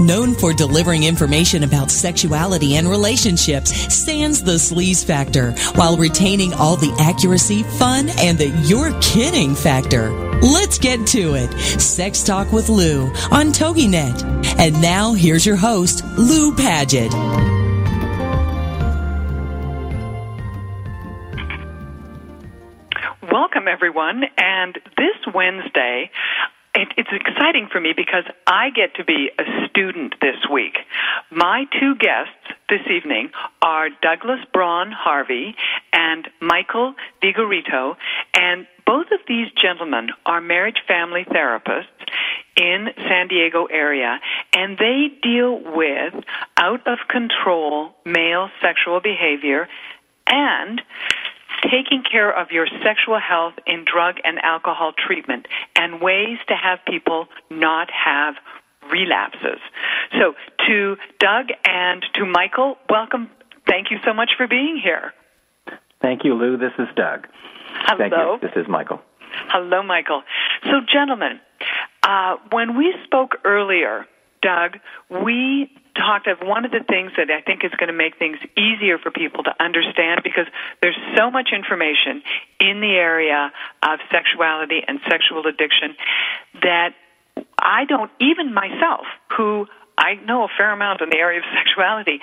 Known for delivering information about sexuality and relationships, sans the sleaze factor, while retaining all the accuracy, fun, and the you're kidding factor. Let's get to it. Sex Talk with Lou on TogiNet. And now here's your host, Lou Paget. Welcome, everyone. And this Wednesday, it, it's exciting for me because I get to be a student this week. My two guests this evening are Douglas Braun Harvey and Michael Vigorito, and both of these gentlemen are marriage family therapists in San Diego area, and they deal with out of control male sexual behavior and taking care of your sexual health in drug and alcohol treatment and ways to have people not have relapses. So, to Doug and to Michael, welcome. Thank you so much for being here. Thank you, Lou. This is Doug. Hello. Thank you. This is Michael. Hello, Michael. So, gentlemen, uh, when we spoke earlier, Doug, we talked of one of the things that I think is going to make things easier for people to understand because there's so much information in the area of sexuality and sexual addiction that I don't, even myself, who I know a fair amount in the area of sexuality,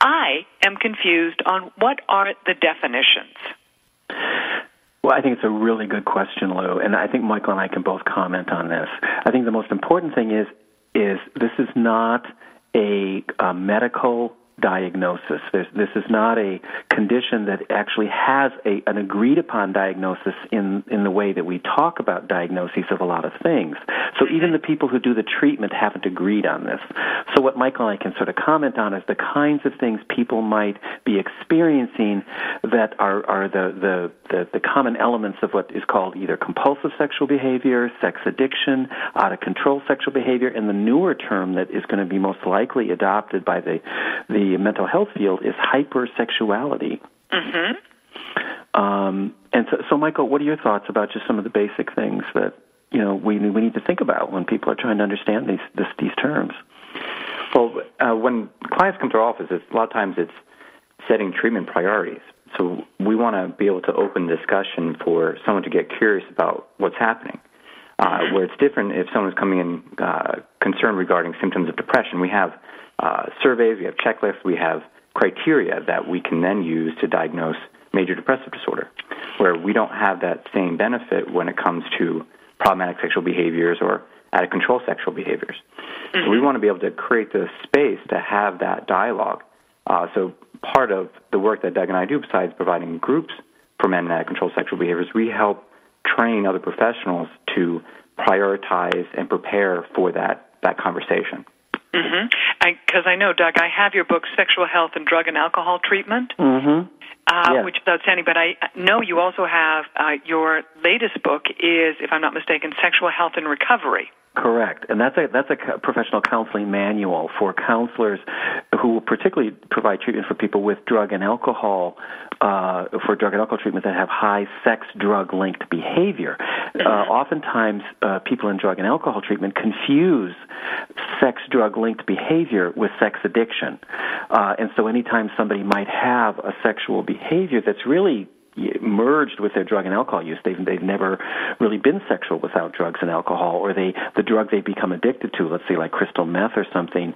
I am confused on what are the definitions. Well, I think it's a really good question, Lou, and I think Michael and I can both comment on this. I think the most important thing is is this is not a, a medical diagnosis. There's, this is not a condition that actually has a, an agreed upon diagnosis in, in the way that we talk about diagnoses of a lot of things. So even the people who do the treatment haven't agreed on this. So what Michael and I can sort of comment on is the kinds of things people might be experiencing that are, are the, the, the, the common elements of what is called either compulsive sexual behavior, sex addiction, out of control sexual behavior, and the newer term that is going to be most likely adopted by the, the mental health field is hypersexuality. Mm-hmm. Um, and so, so, Michael, what are your thoughts about just some of the basic things that you know we we need to think about when people are trying to understand these this, these terms? Well, uh, when clients come to our office, it's, a lot of times it's setting treatment priorities. So we want to be able to open discussion for someone to get curious about what's happening. Uh, where it's different if someone's coming in uh, concerned regarding symptoms of depression. We have uh, surveys, we have checklists, we have criteria that we can then use to diagnose major depressive disorder, where we don't have that same benefit when it comes to problematic sexual behaviors or out of control sexual behaviors. Mm-hmm. So we want to be able to create the space to have that dialogue. Uh, so part of the work that Doug and I do, besides providing groups for men in out of control sexual behaviors, we help train other professionals to prioritize and prepare for that, that conversation. Mm-hmm. Because I, I, know, Doug, I have your book, Sexual Health and Drug and Alcohol Treatment, mm-hmm. uh, yeah. which is outstanding. But I know you also have uh, your latest book is, if I'm not mistaken, Sexual Health and Recovery. Correct, and that's a that's a professional counseling manual for counselors who will particularly provide treatment for people with drug and alcohol uh, for drug and alcohol treatment that have high sex drug linked behavior. Uh, oftentimes, uh, people in drug and alcohol treatment confuse sex drug linked behavior with sex addiction, uh, and so anytime somebody might have a sexual behavior that's really merged with their drug and alcohol use. They've they've never really been sexual without drugs and alcohol, or they the drug they become addicted to, let's say like crystal meth or something,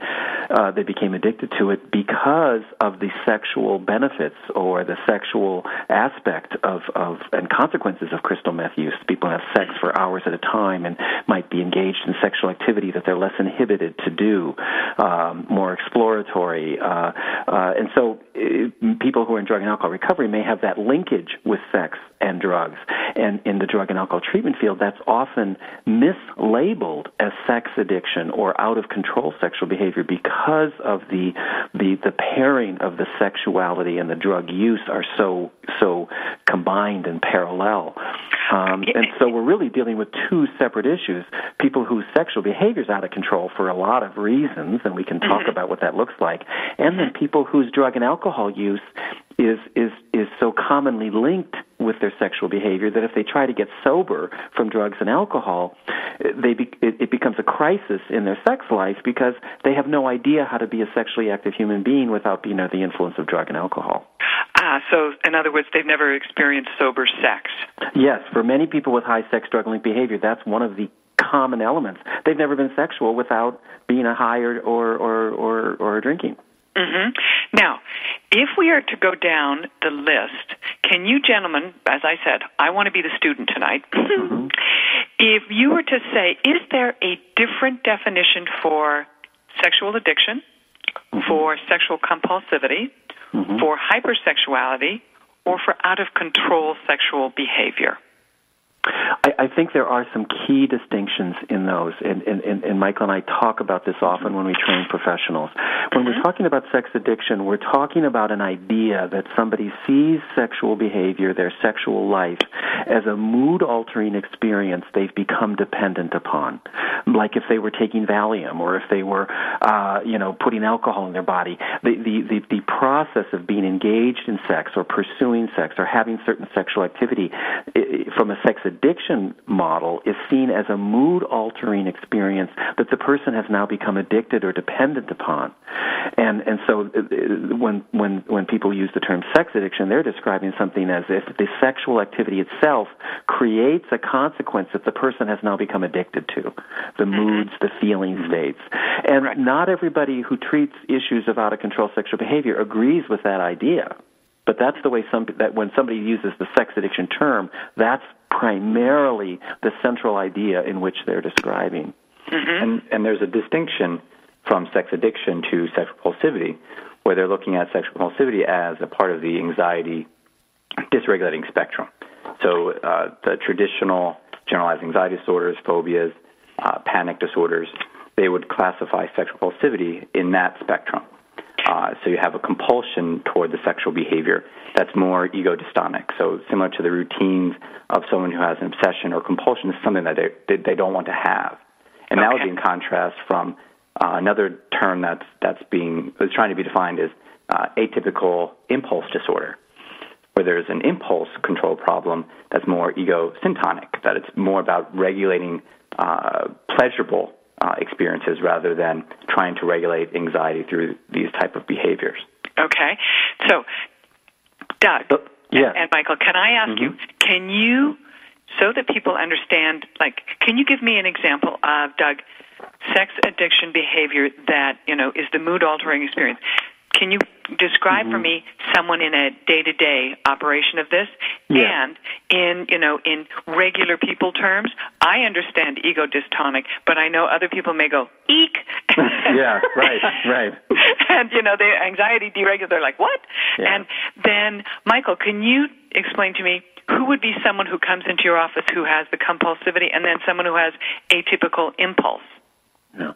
uh, they became addicted to it because of the sexual benefits or the sexual aspect of of and consequences of crystal meth use. People have sex for hours at a time and might be engaged in sexual activity that they're less inhibited to do, um, more exploratory, uh, uh, and so uh, people who are in drug and alcohol recovery may have that linkage with sex and drugs. And in the drug and alcohol treatment field, that's often mislabeled as sex addiction or out of control sexual behavior because of the the the pairing of the sexuality and the drug use are so so combined and parallel. Um, and so we're really dealing with two separate issues: people whose sexual behavior is out of control for a lot of reasons, and we can talk mm-hmm. about what that looks like, and then people whose drug and alcohol use is is is so commonly linked with their sexual behavior that if they try to get sober from drugs and alcohol, they be, it, it becomes a crisis in their sex life because they have no idea how to be a sexually active human being without being under the influence of drug and alcohol. Ah, so in other words, they've never experienced sober sex. Yes, for many people with high sex drug linked behavior, that's one of the common elements. They've never been sexual without being a high or or or or, or drinking. Mm-hmm. Now, if we are to go down the list, can you gentlemen, as I said, I want to be the student tonight. Mm-hmm. if you were to say, is there a different definition for sexual addiction, mm-hmm. for sexual compulsivity, mm-hmm. for hypersexuality, or for out of control sexual behavior? I, I think there are some key distinctions in those, and, and, and, Michael and I talk about this often when we train professionals. When we're mm-hmm. talking about sex addiction, we're talking about an idea that somebody sees sexual behavior, their sexual life, as a mood altering experience they've become dependent upon. Like if they were taking Valium or if they were, uh, you know, putting alcohol in their body. The, the, the, the process of being engaged in sex or pursuing sex or having certain sexual activity from a sex addiction model is seen as a mood altering experience that the person has now become addicted or dependent upon. And and so uh, uh, when when when people use the term sex addiction, they're describing something as if the sexual activity itself creates a consequence that the person has now become addicted to, the mm-hmm. moods, the feeling states. And right. not everybody who treats issues of out of control sexual behavior agrees with that idea. But that's the way some that when somebody uses the sex addiction term, that's primarily the central idea in which they're describing. Mm-hmm. And, and there's a distinction from sex addiction to sexual compulsivity, where they're looking at sexual compulsivity as a part of the anxiety dysregulating spectrum. So uh, the traditional generalized anxiety disorders, phobias, uh, panic disorders, they would classify sexual compulsivity in that spectrum. Uh, so you have a compulsion toward the sexual behavior that's more ego dystonic. So similar to the routines of someone who has an obsession or compulsion is something that they, they don't want to have. And okay. that would be in contrast from uh, another term that's, that's being, that's trying to be defined as uh, atypical impulse disorder, where there's an impulse control problem that's more ego syntonic, that it's more about regulating uh, pleasurable uh, experiences rather than trying to regulate anxiety through these type of behaviors. Okay, so Doug uh, yeah. and, and, Michael, can I ask mm-hmm. you? Can you, so that people understand, like, can you give me an example of Doug? Sex addiction behavior that you know is the mood altering experience. Can you describe mm-hmm. for me someone in a day-to-day operation of this? Yeah. And in, you know, in regular people terms, I understand ego dystonic, but I know other people may go, eek. yeah, right, right. and, you know, the anxiety deregulated, they're like, what? Yeah. And then, Michael, can you explain to me who would be someone who comes into your office who has the compulsivity and then someone who has atypical impulse? No.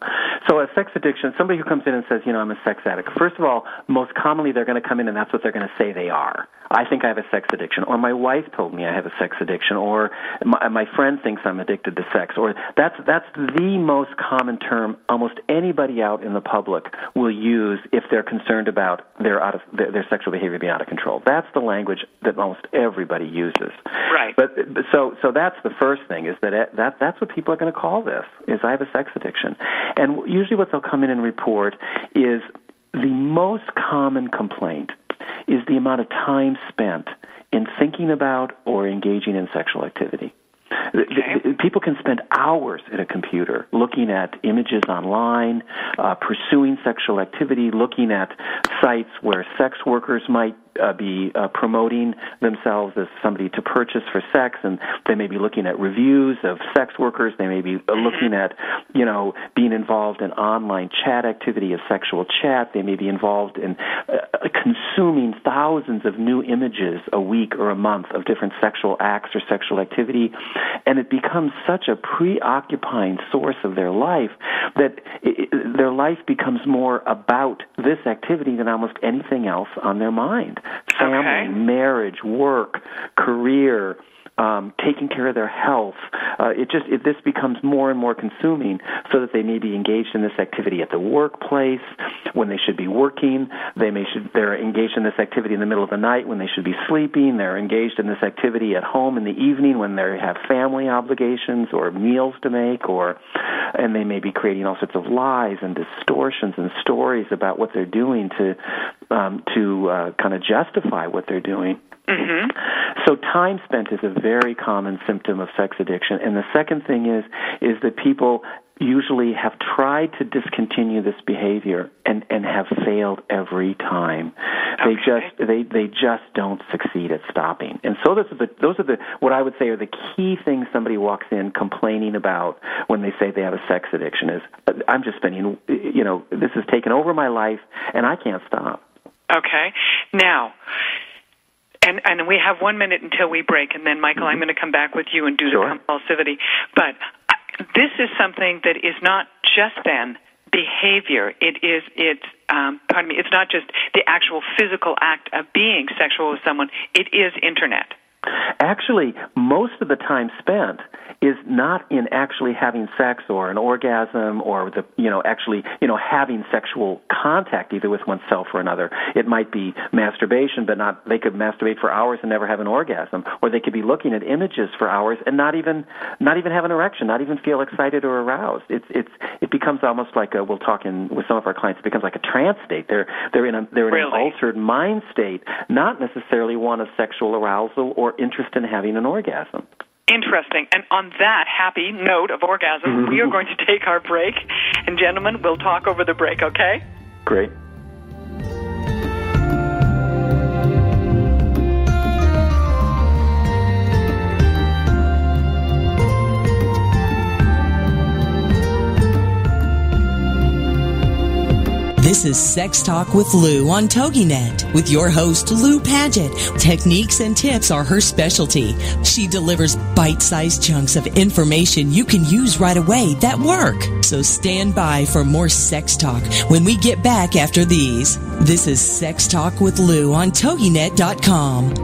So a sex addiction, somebody who comes in and says, you know, I'm a sex addict. First of all, most commonly they're going to come in and that's what they're going to say they are. I think I have a sex addiction, or my wife told me I have a sex addiction, or my, my friend thinks I'm addicted to sex, or that's that's the most common term almost anybody out in the public will use if they're concerned about their out of their, their sexual behavior being out of control. That's the language that almost everybody uses. Right. But, so so that's the first thing is that it, that that's what people are going to call this is I have a sex addiction, and usually what they'll come in and report is the most common complaint is the amount of time spent in thinking about or engaging in sexual activity. Okay. People can spend hours at a computer looking at images online, uh, pursuing sexual activity, looking at sites where sex workers might uh, be uh, promoting themselves as somebody to purchase for sex, and they may be looking at reviews of sex workers. They may be uh, looking at, you know, being involved in online chat activity of sexual chat. They may be involved in uh, consuming thousands of new images a week or a month of different sexual acts or sexual activity, and it becomes such a preoccupying source of their life that it, their life becomes more about this activity than almost anything else on their mind family, Okay. marriage, work, career, um, taking care of their health. Uh, it just it, this becomes more and more consuming, so that they may be engaged in this activity at the workplace when they should be working. They may should they're engaged in this activity in the middle of the night when they should be sleeping. They're engaged in this activity at home in the evening when they have family obligations or meals to make, or and they may be creating all sorts of lies and distortions and stories about what they're doing to um, to uh, kind of justify what they're doing. So time spent is a very common symptom of sex addiction. And the second thing is is that people usually have tried to discontinue this behavior and, and have failed every time. They just they, they just don't succeed at stopping. And so those are the those are the what I would say are the key things somebody walks in complaining about when they say they have a sex addiction is I'm just spending you know, this has taken over my life and I can't stop. Okay. Now, and and we have one minute until we break, and then Michael, I'm going to come back with you and do Sure. the compulsivity. But uh, this is something that is not just then behavior. It is it's um, pardon me. It's not just the actual physical act of being sexual with someone. It is internet. Actually, most of the time spent is not in actually having sex or an orgasm or the you know actually you know having sexual contact either with oneself or another. It might be masturbation, but not they could masturbate for hours and never have an orgasm, or they could be looking at images for hours and not even not even have an erection, not even feel excited or aroused. It's it's it becomes almost like a we'll talk in with some of our clients. It becomes like a trance state. They're they're in a they're in an altered mind state, not necessarily one of sexual arousal or interest in having an orgasm. Interesting. And on that happy note of orgasm, we are going to take our break. And gentlemen, we'll talk over the break, okay? Great. This is Sex Talk with Lou on TogiNet with your host, Lou Paget. Techniques and tips are her specialty. She delivers bite-sized chunks of information you can use right away that work. So stand by for more sex talk when we get back after these. This is Sex Talk with Lou on TogiNet.com.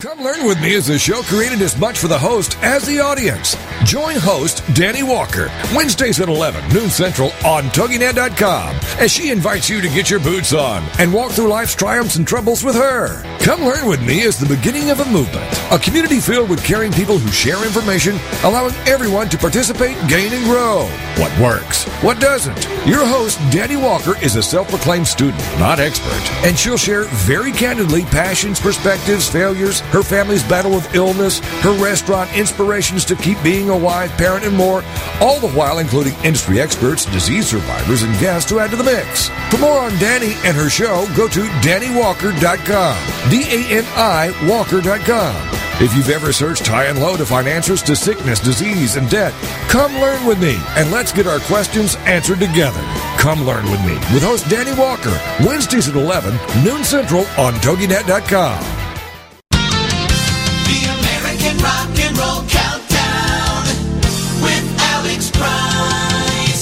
Come Learn With Me is a show created as much for the host as the audience. Join host Dani Walker Wednesdays at 11, noon central on TogiNet.com as she invites you to get your boots on and walk through life's triumphs and troubles with her. Come Learn With Me is the beginning of a movement, a community filled with caring people who share information, allowing everyone to participate, gain, and grow. What works? What doesn't? Your host, Dani Walker, is a self proclaimed student, not expert, and she'll share very candidly passions, perspectives, failures, her family's battle with illness, her restaurant inspirations to keep being a wife, parent, and more, all the while including industry experts, disease survivors, and guests to add to the mix. For more on Dani and her show, go to DaniWalker.com. D A N I Walker.com. If you've ever searched high and low to find answers to sickness, disease, and debt, come learn with me and let's get our questions answered together. Come learn with me with host Dani Walker, Wednesdays at 11, noon central on TogiNet.com. The American Rock and Roll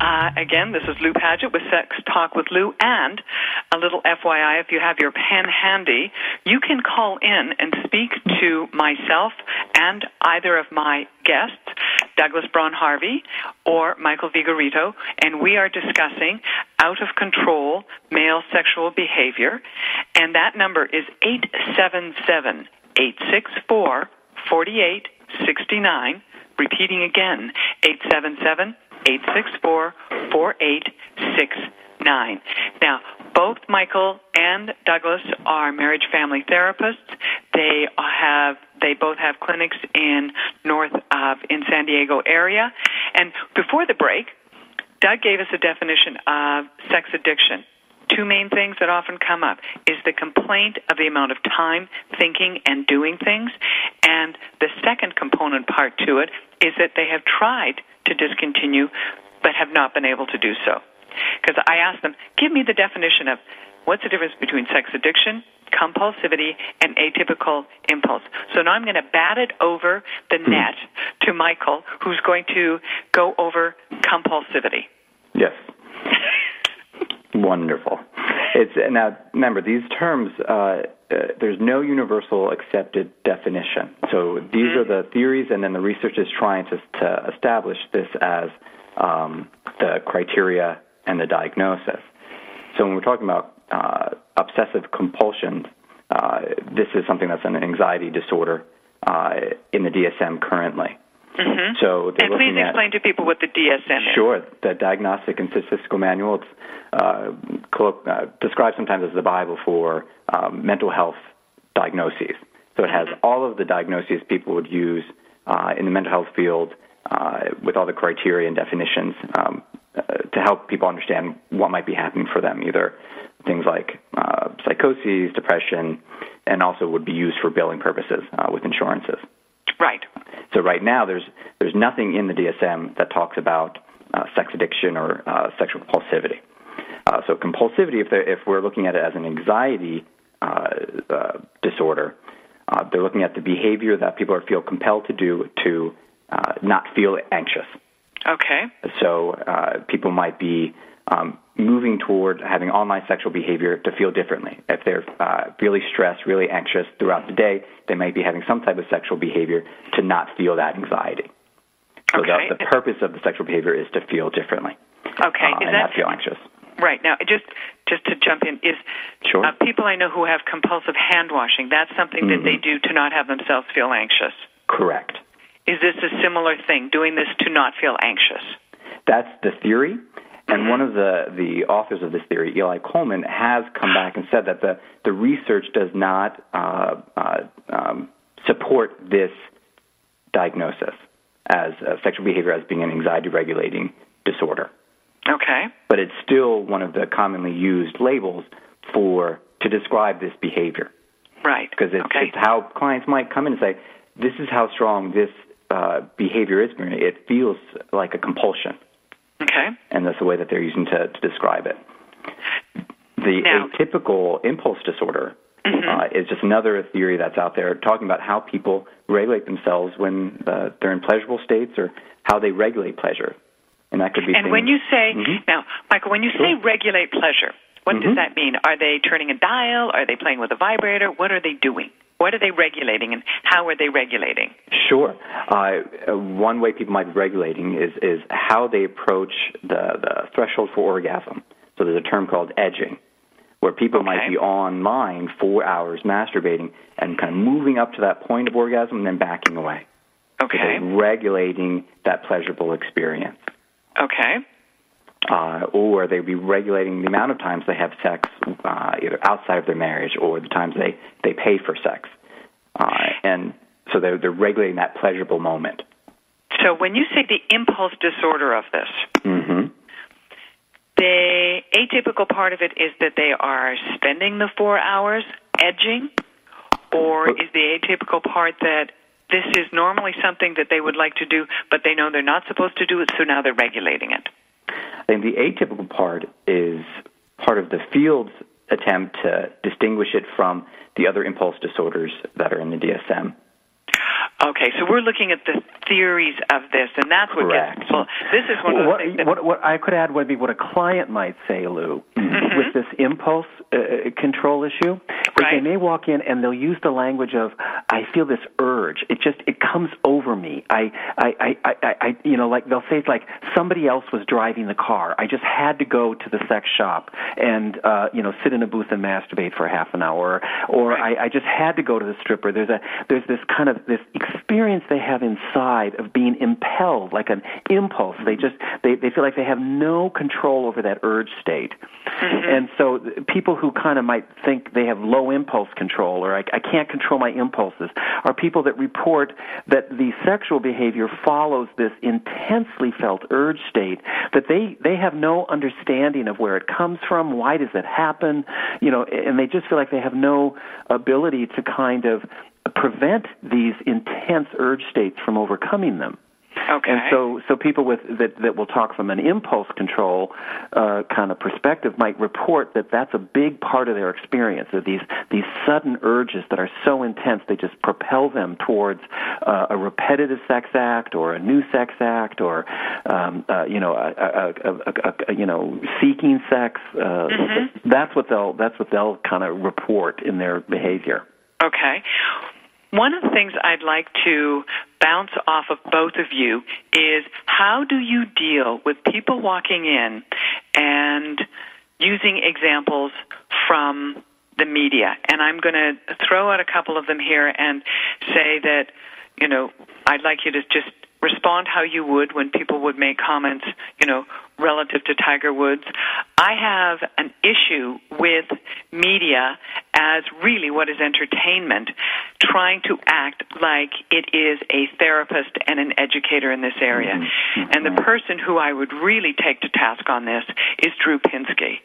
Uh, again, this is Lou Paget with Sex Talk with Lou. And a little FYI, if you have your pen handy, you can call in and speak to myself and either of my guests, Douglas Braun Harvey or Michael Vigorito, and we are discussing out of control male sexual behavior. And that number is 877 864 4869. Repeating again, 877 864 4869. Now, both Michael and Douglas are marriage family therapists. They have they both have clinics in north of in San Diego area. And before the break, Doug gave us a definition of sex addiction. Two main things that often come up is the complaint of the amount of time thinking and doing things, and the second component part to it is that they have tried to discontinue but have not been able to do so. Because I asked them, give me the definition of what's the difference between sex addiction, compulsivity, and atypical impulse. So now I'm going to bat it over the net to Michael, who's going to go over compulsivity. Yes. Wonderful. It's now remember these terms. Uh, uh, there's no universal accepted definition. So these are the theories, and then the research is trying to, to establish this as um, the criteria and the diagnosis. So when we're talking about uh, obsessive compulsions, uh, this is something that's an anxiety disorder uh, in the DSM currently. Mm-hmm. So And please at explain to people what the DSM is. Sure. The Diagnostic and Statistical Manual it's uh, uh, described sometimes as the Bible for um, mental health diagnoses. So it has all of the diagnoses people would use uh, in the mental health field uh, with all the criteria and definitions um, uh, to help people understand what might be happening for them, either things like uh, psychoses, depression, and also would be used for billing purposes uh, with insurances. Right. So right now, there's there's nothing in the DSM that talks about uh, sex addiction or uh, sexual compulsivity. Uh, so compulsivity, if, if we're looking at it as an anxiety disorder, uh, they're looking at the behavior that people are feel compelled to do to uh, not feel anxious. Okay. So uh, people might be um, moving toward having online sexual behavior to feel differently. If they're uh, really stressed, really anxious throughout the day, they might be having some type of sexual behavior to not feel that anxiety. So Okay. the, the purpose of the sexual behavior is to feel differently Okay. uh, is and that not feel anxious. Right now? Just just to jump in is Sure. uh, people I know who have compulsive hand washing. That's something that they do to not have themselves feel anxious. Correct. Is this a similar thing? Doing this to not feel anxious? That's the theory. And one of the, the authors of this theory, Eli Coleman, has come back and said that the, the research does not uh, uh, um, support this diagnosis as uh, sexual behavior as being an anxiety regulating disorder. Okay. But it's still one of the commonly used labels for to describe this behavior Right. because it's, okay. it's how clients might come in and say, "This is how strong this uh, behavior is. It feels like a compulsion." okay. and that's the way that they're using to, to describe it. The Now- atypical impulse disorder Mm-hmm. uh, is just another theory that's out there talking about how people regulate themselves when uh, they're in pleasurable states or how they regulate pleasure. And that could be And things, when you say Mhm. now, Michael, when you say regulate pleasure, what Mhm. does that mean? Are they turning a dial? Are they playing with a vibrator? What are they doing? What are they regulating, and how are they regulating? Sure. Uh, uh, one way people might be regulating is, is how they approach the, the threshold for orgasm. So there's a term called edging, where people might be online four hours masturbating and kind of moving up to that point of orgasm and then backing away. Okay. They're regulating that pleasurable experience. Okay. Uh, or they'd be regulating the amount of times they have sex uh, either outside of their marriage or the times they, they pay for sex. Uh, and so they're, they're regulating that pleasurable moment. So when you say the impulse disorder of this, hmm they atypical part of it is that they are spending the four hours edging, or is the atypical part that this is normally something that they would like to do, but they know they're not supposed to do it, so now they're regulating it? I think the atypical part is part of the field's attempt to distinguish it from the other impulse disorders that are in the DSM. Okay, so we're looking at the theories of this, and that's what Correct. gets. Well, this is one of the what, things that what, what I could add would be what a client might say, Lou, with this impulse uh, control issue. Is They may walk in and they'll use the language of, "I feel this urge. It just it comes over me. I, I, I, I, I you know, like they'll say it's like somebody else was driving the car. I just had to go to the sex shop and uh, you know sit in a booth and masturbate for half an hour, or I, I just had to go to the stripper. There's a there's this kind of this experience they have inside of being impelled like an impulse. They just they they feel like they have no control over that urge state, mm-hmm. and so th- people who kind of might think they have low impulse control or I, I can't control my impulses are people that report that the sexual behavior follows this intensely felt urge state that they they have no understanding of where it comes from why does it happen? You know and they just feel like they have no ability to kind of prevent these intense urge states from overcoming them Okay. and so, so people with that that will talk from an impulse control uh, kind of perspective might report that that's a big part of their experience. That these these sudden urges that are so intense, they just propel them towards uh, a repetitive sex act or a new sex act or um, uh, you know a, a, a, a, a, you know seeking sex. Uh, That's what they'll that's what they'll kind of report in their behavior. Okay. One of the things I'd like to bounce off of both of you is how do you deal with people walking in and using examples from the media? And I'm going to throw out a couple of them here and say that, you know, I'd like you to just respond how you would when people would make comments, you know, relative to Tiger Woods. I have an issue with media as really what is entertainment, trying to act like it is a therapist and an educator in this area. And the person who I would really take to task on this is Drew Pinsky.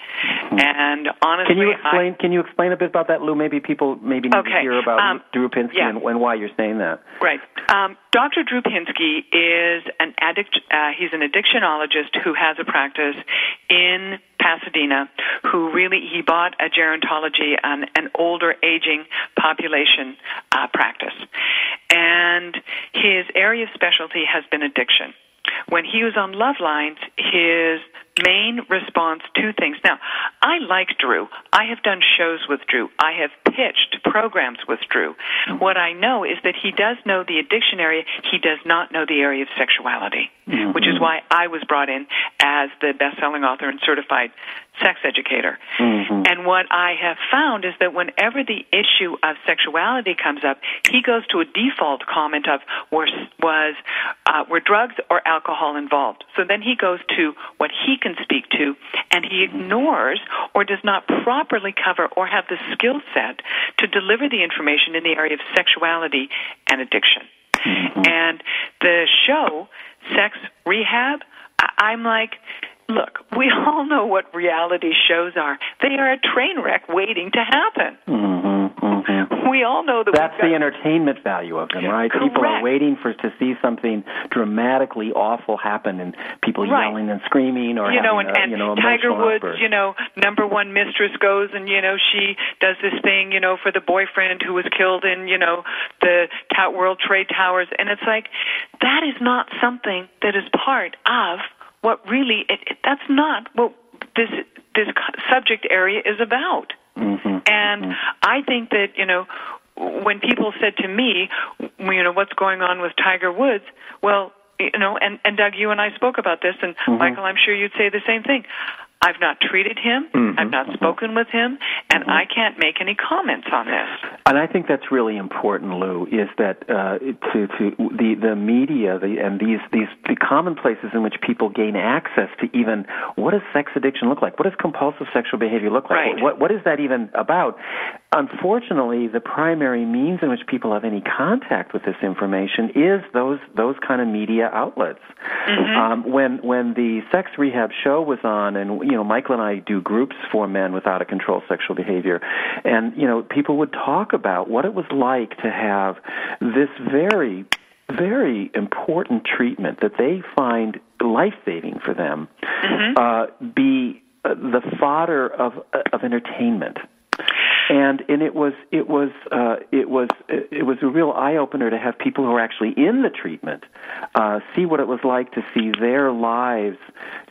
And honestly, Can you I- explain? Can you explain a bit about that, Lou? Maybe people maybe need Okay, to hear about um, Drew Pinsky yeah. and, and why you're saying that. Right. Um, Dr. Drew Pinsky is an addict. Uh, he's an addictionologist who has a practice in Pasadena. Who really he bought a gerontology, an, an older aging population uh, practice, and his area of specialty has been addiction. When he was on Love Lines, his main response to things. Now, I like Drew. I have done shows with Drew. I have pitched programs with Drew. Mm-hmm. What I know is that he does know the addiction area. He does not know the area of sexuality, mm-hmm. which is why I was brought in as the best-selling author and certified sex educator. Mm-hmm. And what I have found is that whenever the issue of sexuality comes up, he goes to a default comment of was was uh, were drugs or alcohol involved. So then he goes to what he can speak to, and he ignores or does not properly cover or have the skill set to deliver the information in the area of sexuality and addiction. Mm-hmm. And the show, Sex Rehab, I- I'm like, look, we all know what reality shows are. They are a train wreck waiting to happen. Mm-hmm. We all know that That's we've got, the entertainment value of them, right? People are waiting for to see something dramatically awful happen, and people Right. yelling and screaming, or you know, and, a, and you know, Tiger Woods, outburst. you know, number one mistress goes and you know she does this thing, you know, for the boyfriend who was killed in you know the World Trade Towers, and it's like that is not something that is part of what really. It, it, that's not what this this subject area is about. Mm-hmm. And I think that you know when people said to me, you know, what's going on with Tiger Woods? Well, you know, and and Doug, you and I spoke about this, and Mm-hmm. Michael, I'm sure you'd say the same thing. I've not treated him. Mm-hmm. I've not spoken with him, and I can't make any comments on this. And I think that's really important, Lou, is that uh, to to the the media the, and these these the commonplaces in which people gain access to even what does sex addiction look like? What does compulsive sexual behavior look like? Right. What what is that even about? Unfortunately, the primary means in which people have any contact with this information is those those kind of media outlets. Mm-hmm. Um, when when the sex rehab show was on, and you know, Michael and I do groups for men without a control sexual behavior, and you know, people would talk about what it was like to have this very very important treatment that they find life saving for them uh, be uh, the fodder of of entertainment and and it was it was uh, it was it was a real eye opener to have people who are actually in the treatment uh, see what it was like to see their lives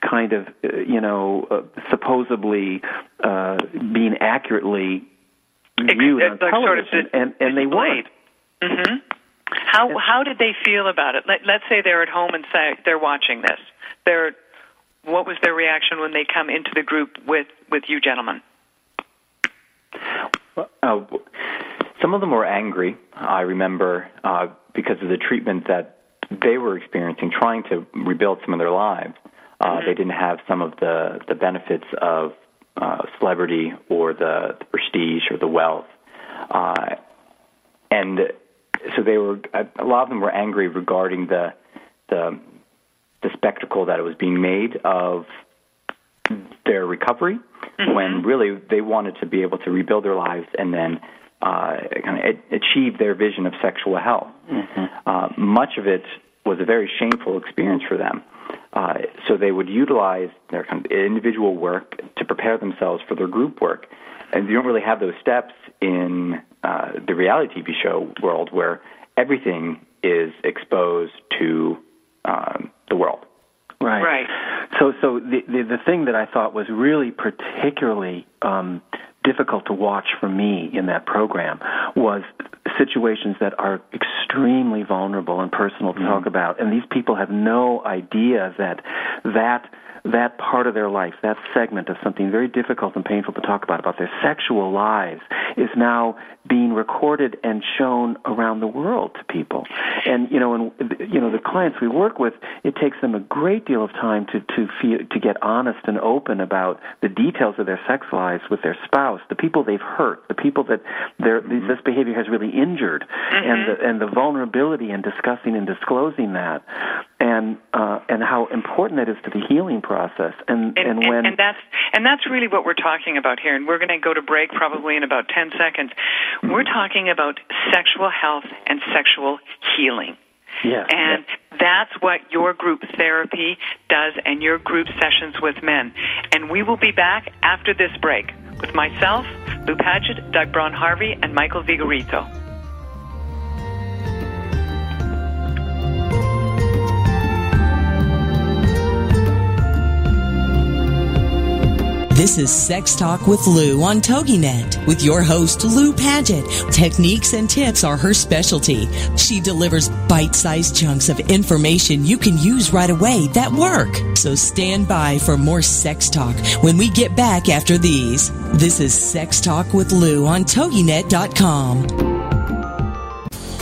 kind of uh, you know uh, supposedly uh, being accurately viewed on like sort of television, and and they weren't. hmm How how did they feel about it? Let, let's say they're at home and say they're watching this. They're what was their reaction when they come into the group with with you gentlemen? Uh, some of them were angry. I remember uh, because of the treatment that they were experiencing, trying to rebuild some of their lives. Uh, They didn't have some of the the benefits of uh, celebrity or the, the prestige or the wealth, uh, and so they were. A lot of them were angry regarding the the the spectacle that it was being made of their recovery when really they wanted to be able to rebuild their lives and then uh, kind of achieve their vision of sexual health. Uh, much of it was a very shameful experience for them. Uh, so they would utilize their kind of individual work to prepare themselves for their group work. And you don't really have those steps in uh, the reality TV show world where everything is exposed to um, the world. Right. Right. So, so the, the the thing that I thought was really particularly um, difficult to watch for me in that program was situations that are extremely vulnerable and personal to talk about, and these people have no idea that that that part of their life, that segment of something very difficult and painful to talk about, about their sexual lives, is now being recorded and shown around the world to people. And you know, and you know, the clients we work with, it takes them a great deal of time to to feel to get honest and open about the details of their sex lives with their spouse, the people they've hurt, the people that their mm-hmm. this behavior has really injured, and mm-hmm. the and the vulnerability in discussing and disclosing that, and uh, and how important that is to the healing process. And And, and when and that's and that's really what we're talking about here. And we're going to go to break probably in about ten seconds. We're talking about sexual health and sexual healing. yeah, And that's what your group therapy does and your group sessions with men. And we will be back after this break with myself, Lou Paget, Doug Braun Harvey, and Michael Vigorito. This is Sex Talk with Lou on TogiNet with your host, Lou Paget. Techniques and tips are her specialty. She delivers bite-sized chunks of information you can use right away that work. So stand by for more sex talk when we get back after these. This is Sex Talk with Lou on TogiNet.com.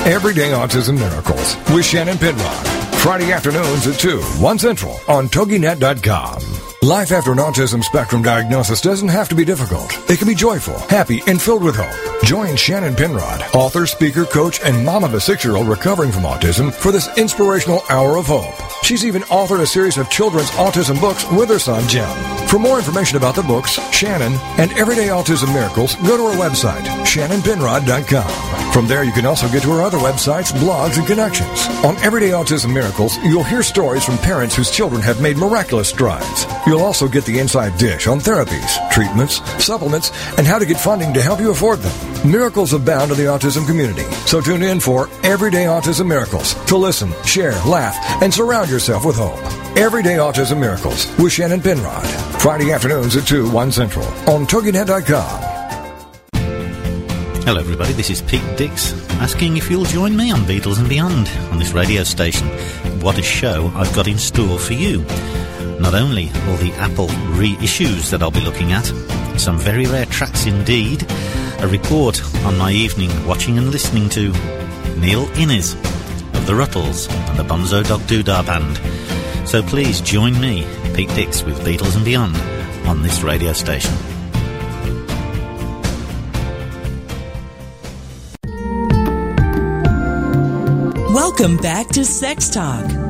Everyday Autism Miracles with Shannon Penrod. Friday afternoons at 2, 1 Central on TogiNet.com. Life after an autism spectrum diagnosis doesn't have to be difficult. It can be joyful, happy, and filled with hope. Join Shannon Penrod, author, speaker, coach, and mom of a six-year-old recovering from autism for this inspirational hour of hope. She's even authored a series of children's autism books with her son, Jim. For more information about the books, Shannon, and Everyday Autism Miracles, go to her website, shannonpenrod.com. From there, you can also get to her other websites, blogs, and connections. On Everyday Autism Miracles, you'll hear stories from parents whose children have made miraculous strides. You'll also get the inside dish on therapies, treatments, supplements, and how to get funding to help you afford them. Miracles abound in the autism community, so tune in for Everyday Autism Miracles to listen, share, laugh, and surround yourself with hope. Everyday Autism Miracles with Shannon Penrod. Friday afternoons at 2, 1 Central on TogiNet.com. Hello, everybody. This is Pete Dix asking if you'll join me on Beatles and Beyond on this radio station. What a show I've got in store for you. Not only all the Apple reissues that I'll be looking at, some very rare tracks indeed, a report on my evening watching and listening to Neil Innes of The Ruttles and the Bonzo Dog Doodah Band. So please join me, Pete Dix, with Beatles and Beyond on this radio station. Welcome back to Sex Talk.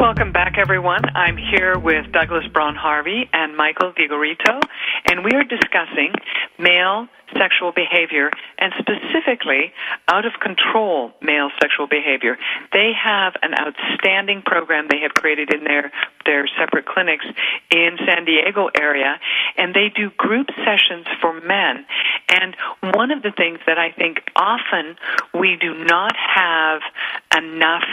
Welcome back, everyone. I'm here with Douglas Braun Harvey and Michael Vigorito, and we are discussing male sexual behavior and specifically out of control male sexual behavior. They have an outstanding program they have created in their their separate clinics in San Diego area and they do group sessions for men. And one of the things that I think often we do not have enough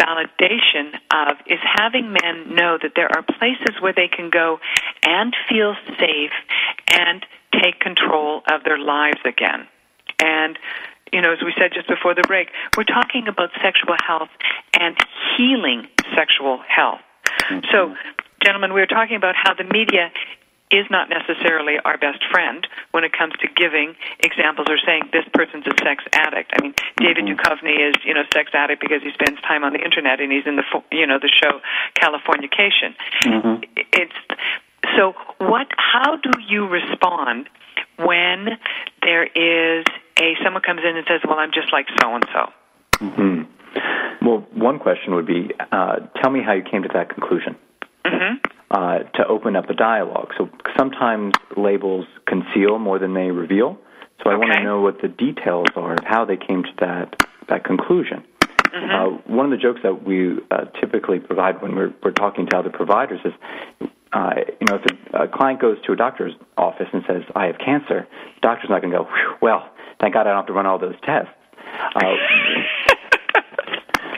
validation of is having men know that there are places where they can go and feel safe and take control of their lives again. And you know, as we said just before the break, we're talking about sexual health and healing sexual health. So, mm-hmm. gentlemen, we were talking about how the media is not necessarily our best friend when it comes to giving examples or saying this person's a sex addict. I mean, David mm-hmm. Duchovny is, you know, sex addict because he spends time on the internet and he's in the, you know, the show Californication. Mm-hmm. It's so. What? How do you respond when there is a someone comes in and says, "Well, I'm just like so and so." Well, one question would be, uh, tell me how you came to that conclusion. Uh, to open up a dialogue. So sometimes labels conceal more than they reveal. So I want to know what the details are of how they came to that that conclusion. Uh, one of the jokes that we uh, typically provide when we're, we're talking to other providers is, uh, you know, if a, a client goes to a doctor's office and says, "I have cancer," the doctor's not going to go, "Well, thank God I don't have to run all those tests." Uh,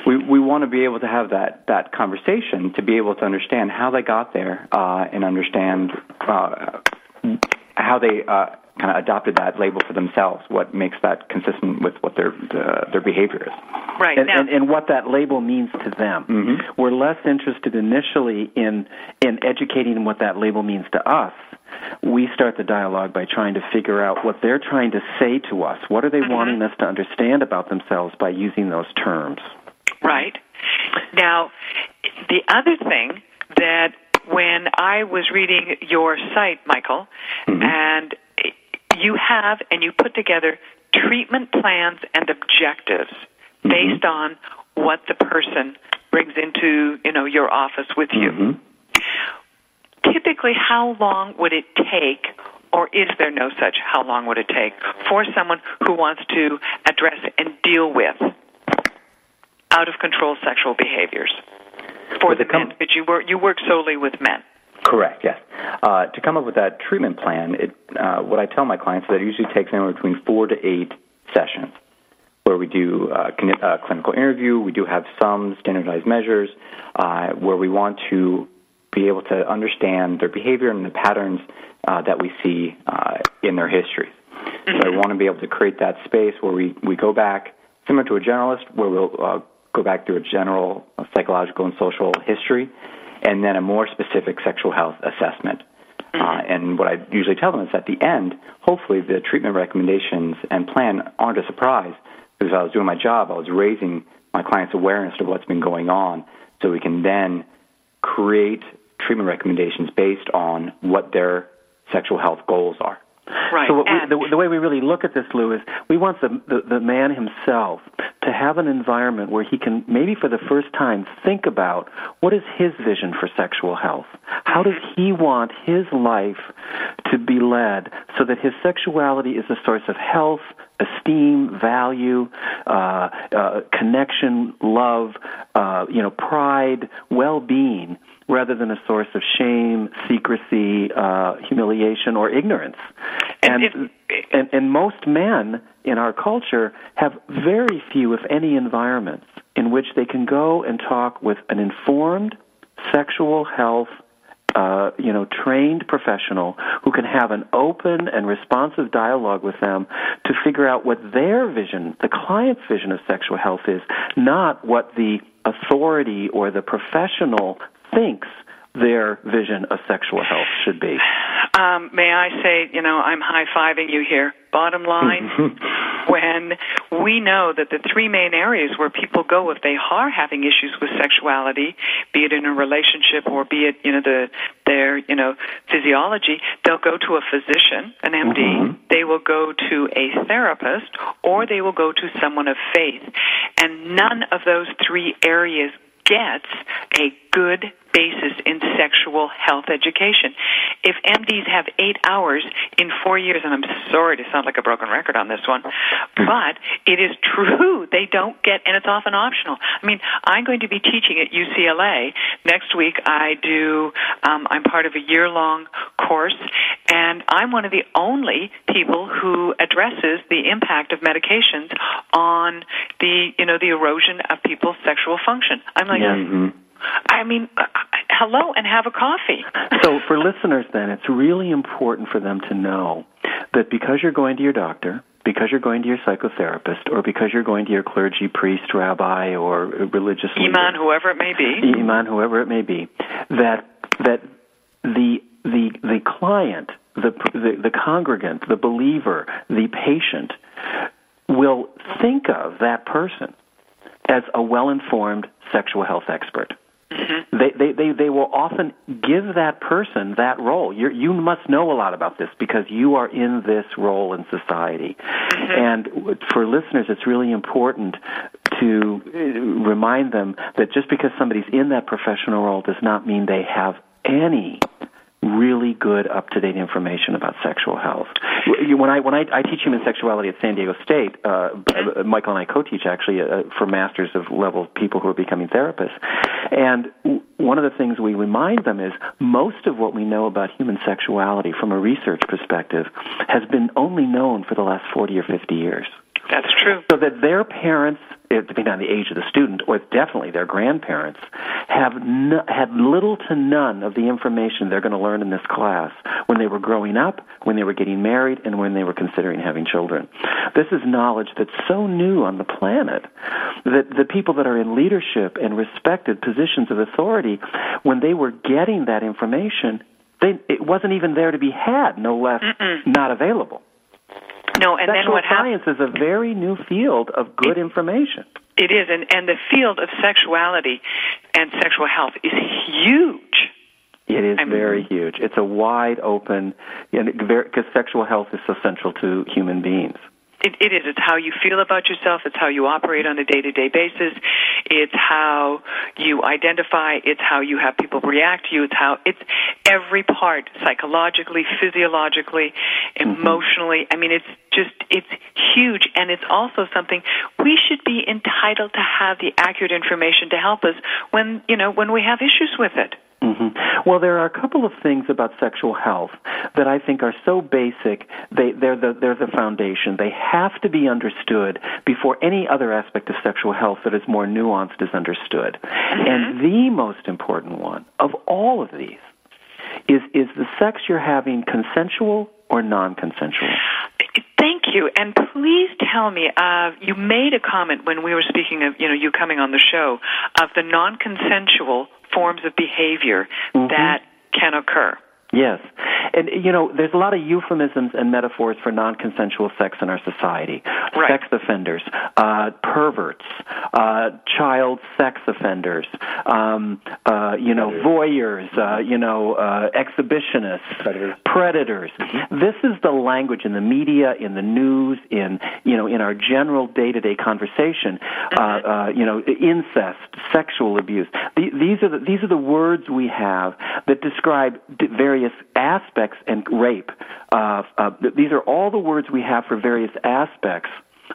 we we want to be able to have that that conversation to be able to understand how they got there uh, and understand uh, how they uh, kind of adopted that label for themselves. What makes that consistent with what their the, their behavior is. Right and, and, and what that label means to them. We're less interested initially in in educating them what that label means to us. We start the dialogue by trying to figure out what they're trying to say to us. What are they wanting us to understand about themselves by using those terms? Right. Now, the other thing that when I was reading your site, Michael, mm-hmm. and you have and you put together treatment plans and objectives mm-hmm. based on what the person brings into, you know, your office with you. Mm-hmm. Typically, how long would it take or is there no such how long would it take for someone who wants to address and deal with out of control sexual behaviors for the men? But you work you work solely with men. Correct. Yes. Uh, to come up with that treatment plan, it, uh, what I tell my clients is that it usually takes anywhere between four to eight sessions, where we do uh, clin- uh, clinical interview. We do have some standardized measures, uh, where we want to be able to understand their behavior and the patterns uh, that we see uh, in their history. So I want to be able to create that space where we, we go back, similar to a generalist, where we'll uh, go back through a general uh, psychological and social history, and then a more specific sexual health assessment. Uh, and what I usually tell them is at the end, hopefully the treatment recommendations and plan aren't a surprise because I was doing my job, I was raising my clients' awareness of what's been going on so we can then create treatment recommendations based on what their sexual health goals are. Right. So what we, the, the way we really look at this, Lou, is we want the, the the man himself to have an environment where he can maybe for the first time think about what is his vision for sexual health. How does mm-hmm. he want his life to be led so that his sexuality is a source of health, esteem, value, uh, uh, connection, love, uh, you know, pride, well-being, rather than a source of shame, secrecy, uh, humiliation, or ignorance. And, and and most men in our culture have very few, if any, environments in which they can go and talk with an informed sexual health uh, you know, trained professional who can have an open and responsive dialogue with them to figure out what their vision, the client's vision of sexual health is, not what the authority or the professional thinks their vision of sexual health should be. Um, may I say, you know, I'm high fiving you here. Bottom line, when we know that the three main areas where people go if they are having issues with sexuality, be it in a relationship or be it, you know, the their, you know, physiology, they'll go to a physician, an MD, they will go to a therapist, or they will go to someone of faith. And none of those three areas gets a good basis in sexual health education. If MDs have eight hours in four years, and I'm sorry to sound like a broken record on this one, but it is true they don't get, and it's often optional. I mean, I'm going to be teaching at UCLA next week. I do. Um, I'm part of a year-long course, and I'm one of the only people who addresses the impact of medications on the, you know, the erosion of people's sexual function. I'm like. I mean, uh, hello, and have a coffee. So, for listeners, then, it's really important for them to know that because you're going to your doctor, because you're going to your psychotherapist, or because you're going to your clergy, priest, rabbi, or religious leader, Iman, whoever it may be. Iman, whoever it may be, that that the the the client, the the, the congregant, the believer, the patient will think of that person as a well-informed sexual health expert. They, they, they, they will often give that person that role. You're, you must know a lot about this because you are in this role in society. And for listeners, it's really important to uh, remind them that just because somebody's in that professional role does not mean they have any really good up to date information about sexual health. When I when I, I teach human sexuality at San Diego State, uh, uh, Michael and I co-teach actually uh, for masters of level people who are becoming therapists, and w- one of the things we remind them is most of what we know about human sexuality from a research perspective has been only known for the last forty or fifty years That's true. so that their parents, depending on the age of the student, or definitely their grandparents, have n- had little to none of the information they're going to learn in this class when they were growing up, when they were getting married, and when they were considering having children. This is knowledge that's so new on the planet that the people that are in leadership and respected positions of authority, when they were getting that information, they, it wasn't even there to be had, no less not available. No, and then what happens? science is a very new field of good information. It is, and, and the field of sexuality and sexual health is huge. It is I'm- very huge. It's a wide open, because sexual health is so central to human beings. It, it is. It's how you feel about yourself. It's how you operate on a day-to-day basis. It's how you identify. It's how you have people react to you. It's how it's every part, psychologically, physiologically, mm-hmm. emotionally. I mean, it's just it's huge, and it's also something we should be entitled to have the accurate information to help us when you know when we have issues with it. Hmm Well, there are a couple of things about sexual health that I think are so basic. They, they're the they're the foundation. They have to be understood before any other aspect of sexual health that is more nuanced is understood. And the most important one of all of these is is the sex you're having consensual or non-consensual? Thank you, and please tell me. Uh, you made a comment when we were speaking of you know you coming on the show of the non-consensual forms of behavior mm-hmm. that can occur. Yes. And, you know, there's a lot of euphemisms and metaphors for non consensual sex in our society. Right. Sex offenders, uh, perverts, uh, child sex offenders, um, uh, you know, voyeurs, uh, you know, uh, exhibitionists, predators. This is the language in the media, in the news, in, you know, in our general day to day conversation. Uh, uh, you know, incest, sexual abuse. The, these, are the, these are the words we have that describe d- various aspects and rape. Uh, uh, these are all the words we have for various aspects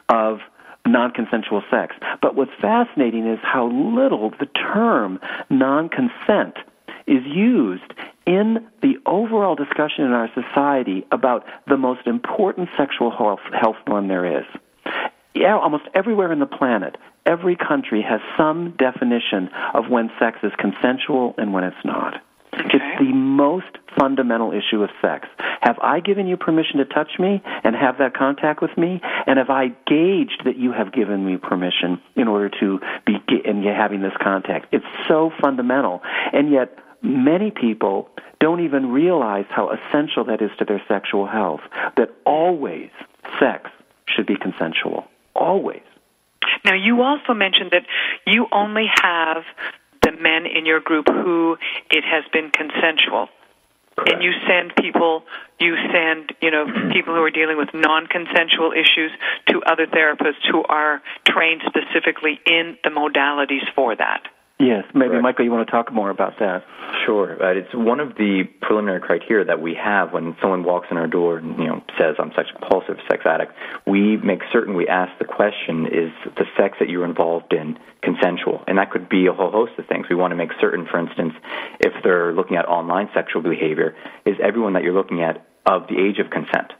of non-consensual sex. But what's fascinating is how little the term non-consent is used in the overall discussion in our society about the most important sexual health, health norm there is. Yeah, almost everywhere in the planet, every country has some definition of when sex is consensual and when it's not. It's the most fundamental issue of sex. Have I given you permission to touch me and have that contact with me? And have I gauged that you have given me permission in order to be and having this contact? It's so fundamental. And yet, many people don't even realize how essential that is to their sexual health. That always sex should be consensual. Always. Now, you also mentioned that you only have the men in your group who it has been consensual. Correct. And you send people, you send, you know, people who are dealing with non-consensual issues to other therapists who are trained specifically in the modalities for that. Yes, maybe Correct. Michael, you want to talk more about that? Sure. Uh, it's one of the preliminary criteria that we have when someone walks in our door and you know says I'm sex compulsive, sex addict. We make certain we ask the question: Is the sex that you're involved in consensual? And that could be a whole host of things. We want to make certain, for instance, if they're looking at online sexual behavior, is everyone that you're looking at of the age of consent?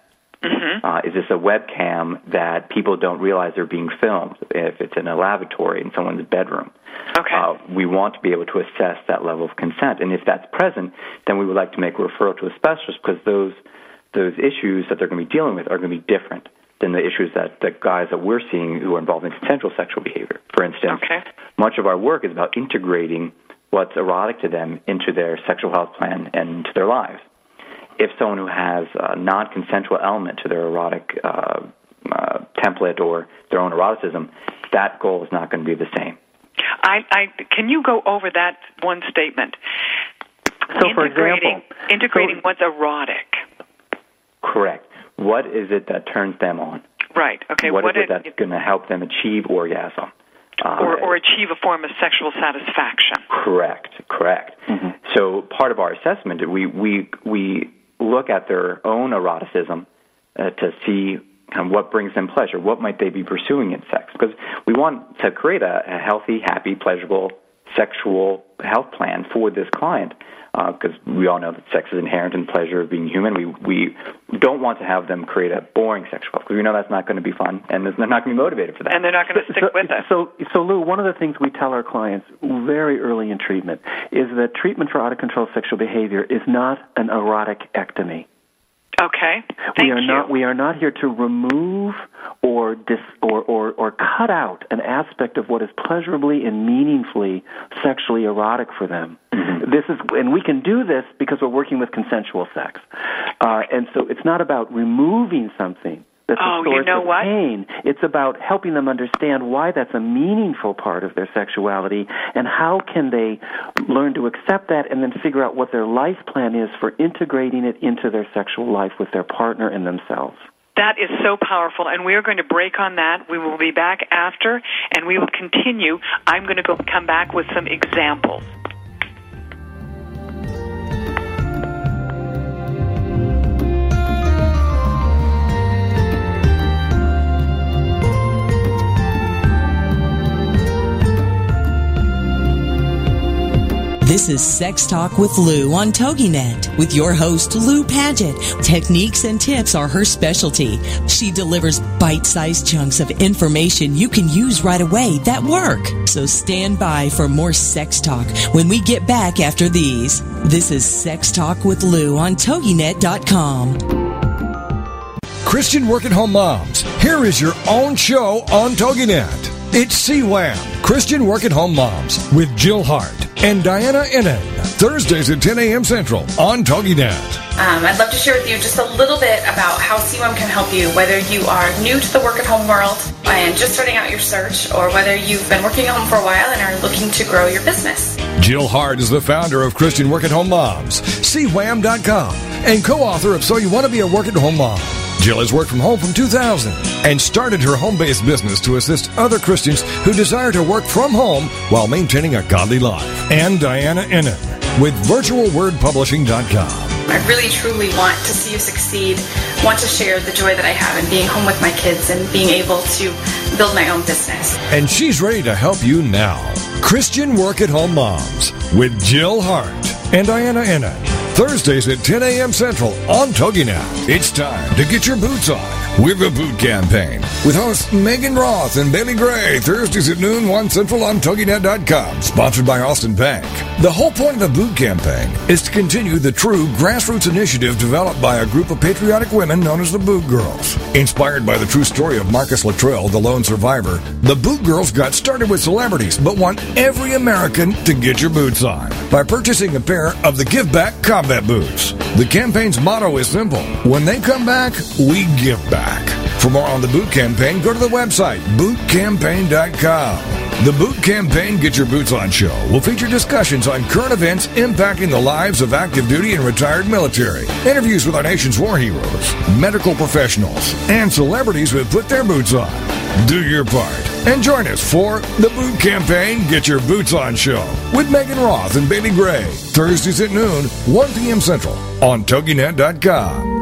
Uh, is this a webcam that people don't realize they're being filmed if it's in a lavatory in someone's bedroom? Okay. Uh, we want to be able to assess that level of consent, and if that's present, then we would like to make a referral to a specialist because those those issues that they're going to be dealing with are going to be different than the issues that the guys that we're seeing who are involved in consensual sexual behavior. For instance, Okay. much of our work is about integrating what's erotic to them into their sexual health plan and into their lives. If someone who has a non-consensual element to their erotic uh, uh, template or their own eroticism, that goal is not going to be the same. I, I can you go over that one statement? So, for integrating, example, integrating so- what's erotic. Correct. What is it that turns them on? Right. Okay. what is it it- that's going to help them achieve orgasm? Uh, or, or achieve a form of sexual satisfaction. Correct, correct. So part of our assessment, we we we look at their own eroticism uh, to see kind of what brings them pleasure. What might they be pursuing in sex? Because we want to create a, a healthy, happy, pleasurable sexual health plan for this client. Uh, because we all know that sex is inherent in pleasure of being human. We we don't want to have them create a boring sexual because we know that's not going to be fun, and they're not going to be motivated for that. And they're not going to stick so, with it. So, so Lou, one of the things we tell our clients very early in treatment is that treatment for out of control sexual behavior is not an erotic ectomy. Okay. Thank we are you. not we are not here to remove or dis or, or or cut out an aspect of what is pleasurably and meaningfully sexually erotic for them. Mm-hmm. This is and we can do this because we're working with consensual sex. Uh, and so it's not about removing something that's Oh, a you know of what? pain. It's about helping them understand why that's a meaningful part of their sexuality and how can they learn to accept that and then figure out what their life plan is for integrating it into their sexual life with their partner and themselves. That is so powerful, and we are going to break on that. We will be back after, and we will continue. I'm going to go come back with some examples. This is Sex Talk with Lou on TogiNet with your host, Lou Paget. Techniques and tips are her specialty. She delivers bite-sized chunks of information you can use right away that work. So stand by for more sex talk when we get back after these. This is Sex Talk with Lou on TogiNet.com. Christian work at home moms, here is your own show on TogiNet. It's CWAM, Christian Work at Home Moms, with Jill Hart and Diana Ennen. Thursdays at 10 a.m. Central on TogiNet. Um, I'd love to share with you just a little bit about how CWAM can help you, whether you are new to the work at home world and just starting out your search, or whether you've been working at home for a while and are looking to grow your business. Jill Hart is the founder of Christian Work at Home Moms, CWAM.com, and co author of So You Want to Be a Work at Home Mom. Jill has worked from home from 2000 and started her home based business to assist other Christians who desire to work from home while maintaining a godly life. And Diana Ennen with VirtualWordPublishing.com. I really truly want to see you succeed, want to share the joy that I have in being home with my kids and being able to build my own business. And she's ready to help you now. Christian Work at Home Moms with Jill Hart and Diana Ennen. Thursdays at 10 a.m. Central on TogiNet. It's time to get your boots on with the Boot Campaign with hosts Megan Roth and Bailey Gray, Thursdays at noon, 1 Central on TogiNet.com, sponsored by Austin Bank. The whole point of the Boot Campaign is to continue the true grassroots initiative developed by a group of patriotic women known as the Boot Girls. Inspired by the true story of Marcus Luttrell, the lone survivor, the Boot Girls got started with celebrities but want every American to get your boots on by purchasing a pair of the Give Back Combat Boots. The campaign's motto is simple when they come back, we give back. For more on the Boot Campaign, go to the website bootcampaign.com. The Boot Campaign Get Your Boots On show will feature discussions on current events impacting the lives of active duty and retired military, interviews with our nation's war heroes, medical professionals, and celebrities who have put their boots on. Do your part and join us for the Boot Campaign Get Your Boots On show with Megan Roth and Bailey Gray, Thursdays at noon, 1 p.m. Central on TogiNet.com.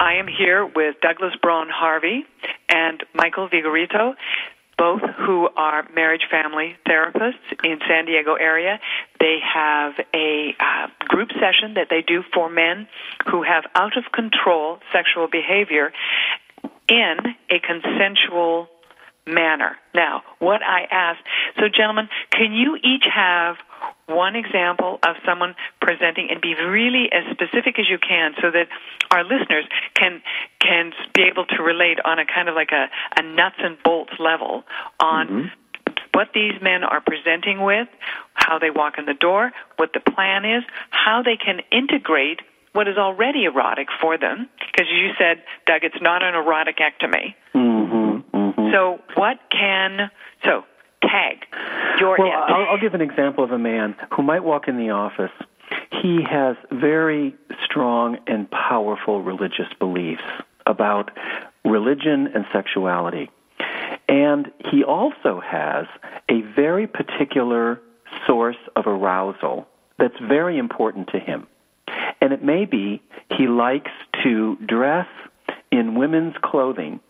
I am here with Douglas Braun Harvey and Michael Vigorito, both who are marriage family therapists in San Diego area. They have a uh, group session that they do for men who have out of control sexual behavior in a consensual manner. Now, what I ask, so gentlemen, can you each have one example of someone presenting and be really as specific as you can so that our listeners can can be able to relate on a kind of like a, a nuts and bolts level on Mm-hmm. what these men are presenting with, how they walk in the door, what the plan is, how they can integrate what is already erotic for them. Because you said, Doug, it's not an eroticectomy. Mm-hmm, mm-hmm. So what can so tag your Well? I'll, I'll give an example of a man who might walk in the office. He has very strong and powerful religious beliefs about religion and sexuality. And he also has a very particular source of arousal that's very important to him. And it may be he likes to dress in women's clothing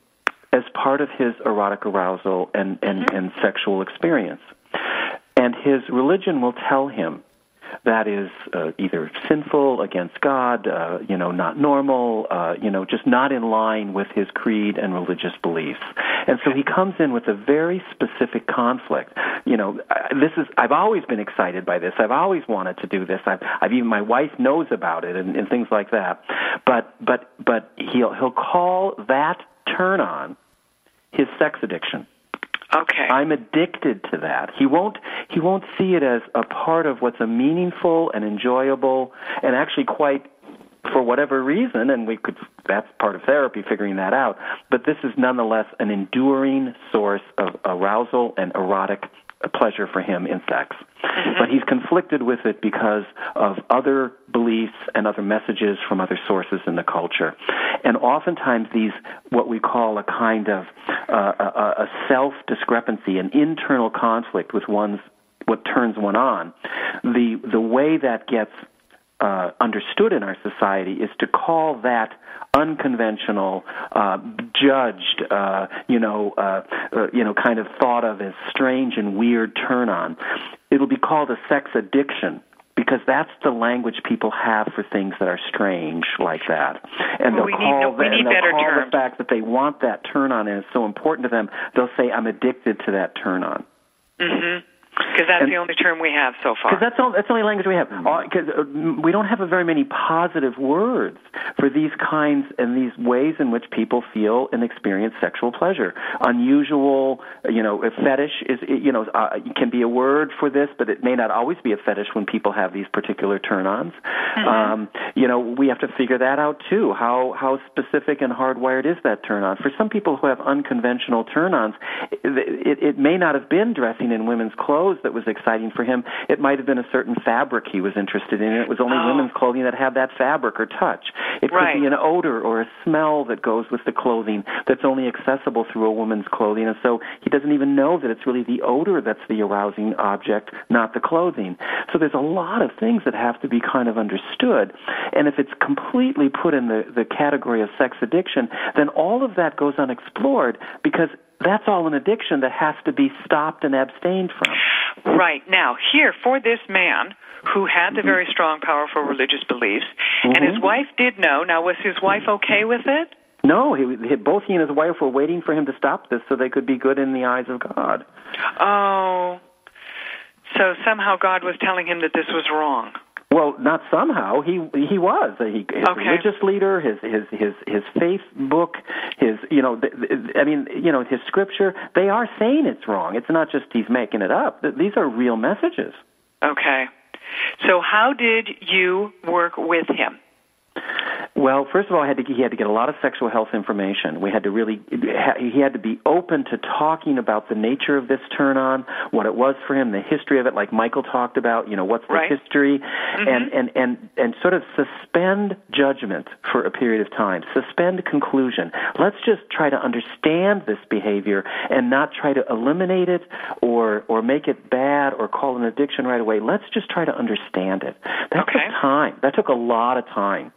as part of his erotic arousal and, and, and sexual experience. And his religion will tell him that is uh, either sinful against God, uh, you know, not normal, uh, you know, just not in line with his creed and religious beliefs. And so he comes in with a very specific conflict. You know, this is I've always been excited by this. I've always wanted to do this. I've, I've even my wife knows about it and, and things like that. But but but he'll he'll call that turn on his sex addiction. Okay. I'm addicted to that. He won't he won't see it as a part of what's a meaningful and enjoyable and actually quite for whatever reason and we could that's part of therapy figuring that out, but this is nonetheless an enduring source of arousal and erotic pleasure for him in sex. But he's conflicted with it because of other beliefs and other messages from other sources in the culture. And oftentimes these, what we call a kind of uh, a, a self discrepancy, an internal conflict with one's, what turns one on, the, the way that gets uh, understood in our society is to call that unconventional, uh, judged, uh, you know, uh, uh, you know, kind of thought of as strange and weird turn on. It'll be called a sex addiction because that's the language people have for things that are strange like that. And Well, they'll we need- call, we the, need and they'll better call terms. the fact that they want that turn on and it's so important to them. They'll say, "I'm addicted to that turn on." Mm-hmm. Because that's And- the only term we have so far. Because that's all. That's the only language we have. Because uh, we don't have a very many positive words for these kinds and these ways in which people feel and experience sexual pleasure. Unusual, you know, a fetish is, you know, uh, can be a word for this, but it may not always be a fetish when people have these particular turn-ons. Um, you know, we have to figure that out too. How how specific and hardwired is that turn-on? For some people who have unconventional turn-ons, it, it, it may not have been dressing in women's clothes that was exciting for him. It might have been a certain fabric he was interested in. It was only Oh. women's clothing that had that fabric or touch. It could Right. be an odor or a smell that goes with the clothing that's only accessible through a woman's clothing, and so he doesn't even know that it's really the odor that's the arousing object, not the clothing. So there's a lot of things that have to be kind of understood, and if it's completely put in the, the category of sex addiction, then all of that goes unexplored because that's all an addiction that has to be stopped and abstained from. Right. Now, here, for this man who had the very strong, powerful religious beliefs, and his Mhm. wife did know, now, was his wife okay with it? No, he, he, both he and his wife were waiting for him to stop this so they could be good in the eyes of God. Oh. So somehow God was telling him that this was wrong. Well, not somehow. He he was he his Okay. religious leader, his his his his faith book, his you know, th- th- I mean, you know, his scripture. They are saying it's wrong. It's not just he's making it up. These are real messages. Okay. So how did you work with him? Well, first of all, I had to, he had to get a lot of sexual health information. We had to really, he had to be open to talking about the nature of this turn on, what it was for him, the history of it, like Michael talked about, you know, what's the Right. history, mm-hmm. and, and, and, and sort of suspend judgment for a period of time, suspend conclusion. Let's just try to understand this behavior and not try to eliminate it or, or make it bad or call an addiction right away. Let's just try to understand it. That Okay. took time. That took a lot of time.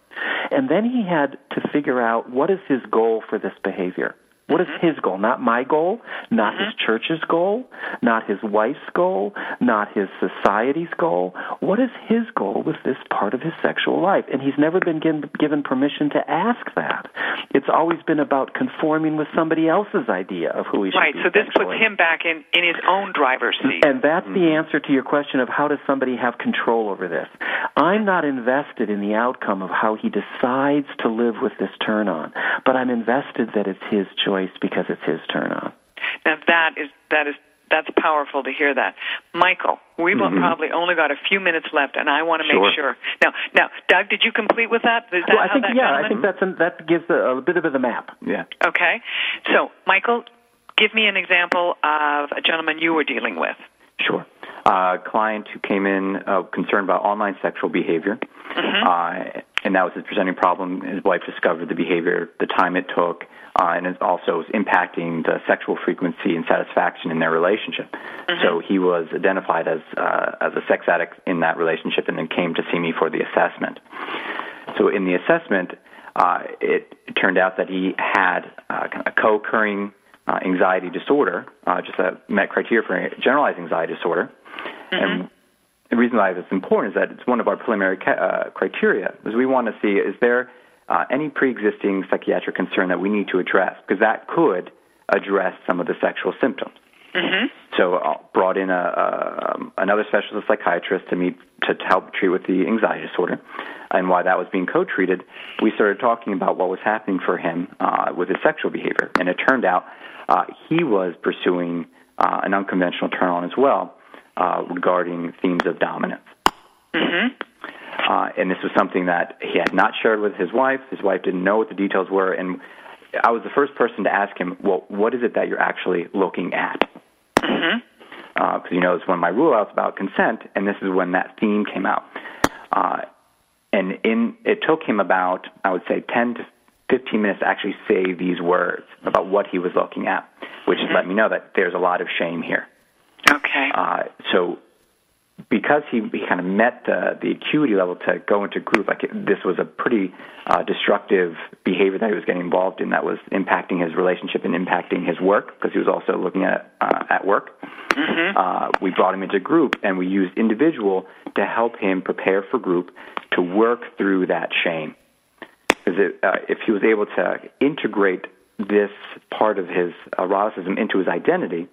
And then he had to figure out what is his goal for this behavior. What is his goal? Not my goal, not his mm-hmm. church's goal, not his wife's goal, not his society's goal. What is his goal with this part of his sexual life? And he's never been given, given permission to ask that. It's always been about conforming with somebody else's idea of who he should Right. be Right, So this puts him back in in his own driver's seat. And that's the mm-hmm. answer to your question of how does somebody have control over this. I'm not invested in the outcome of how he decides to live with this turn on, but I'm invested that it's his choice because it's his turn on. Now that is that is that's powerful to hear that. Michael, we've Mhm. probably only got a few minutes left, and I want to make Sure. sure. Now, now, Doug, did you complete with that? Is that Well, I how think that yeah, I think that's an, that gives a, a bit of the map. Yeah. Okay. So, Michael, give me an example of a gentleman you were dealing with. Sure. Uh, client who came in uh, concerned about online sexual behavior, uh, and that was his presenting problem. His wife discovered the behavior, the time it took, uh, and it also was impacting the sexual frequency and satisfaction in their relationship. So he was identified as uh, as a sex addict in that relationship, and then came to see me for the assessment. So in the assessment, uh, it, it turned out that he had uh, a co-occurring uh, anxiety disorder, uh, just a met criteria for generalized anxiety disorder. And the reason why it's important is that it's one of our preliminary ca- uh, criteria. Is we want to see is there uh, any pre-existing psychiatric concern that we need to address because that could address some of the sexual symptoms. So uh, brought in a, a um, another specialist psychiatrist to meet to help treat with the anxiety disorder, and while that was being co-treated, we started talking about what was happening for him uh, with his sexual behavior, and it turned out uh, he was pursuing uh, an unconventional turn on as well uh, regarding themes of dominance. Uh, and this was something that he had not shared with his wife. His wife didn't know what the details were, and I was the first person to ask him, "Well, what is it that you're actually looking at?" Because you know, it's one of my rule outs about consent, and this is when that theme came out. Uh, and in it took him about, I would say, 10 to 15 minutes to actually say these words about what he was looking at, which has let me know that there's a lot of shame here. Okay. Uh, so because he, he kind of met the, the acuity level to go into group, like it, this was a pretty uh, destructive behavior that he was getting involved in that was impacting his relationship and impacting his work because he was also looking at uh, at work. Uh, we brought him into group and we used individual to help him prepare for group to work through that shame. Because uh, if he was able to integrate this part of his eroticism into his identity,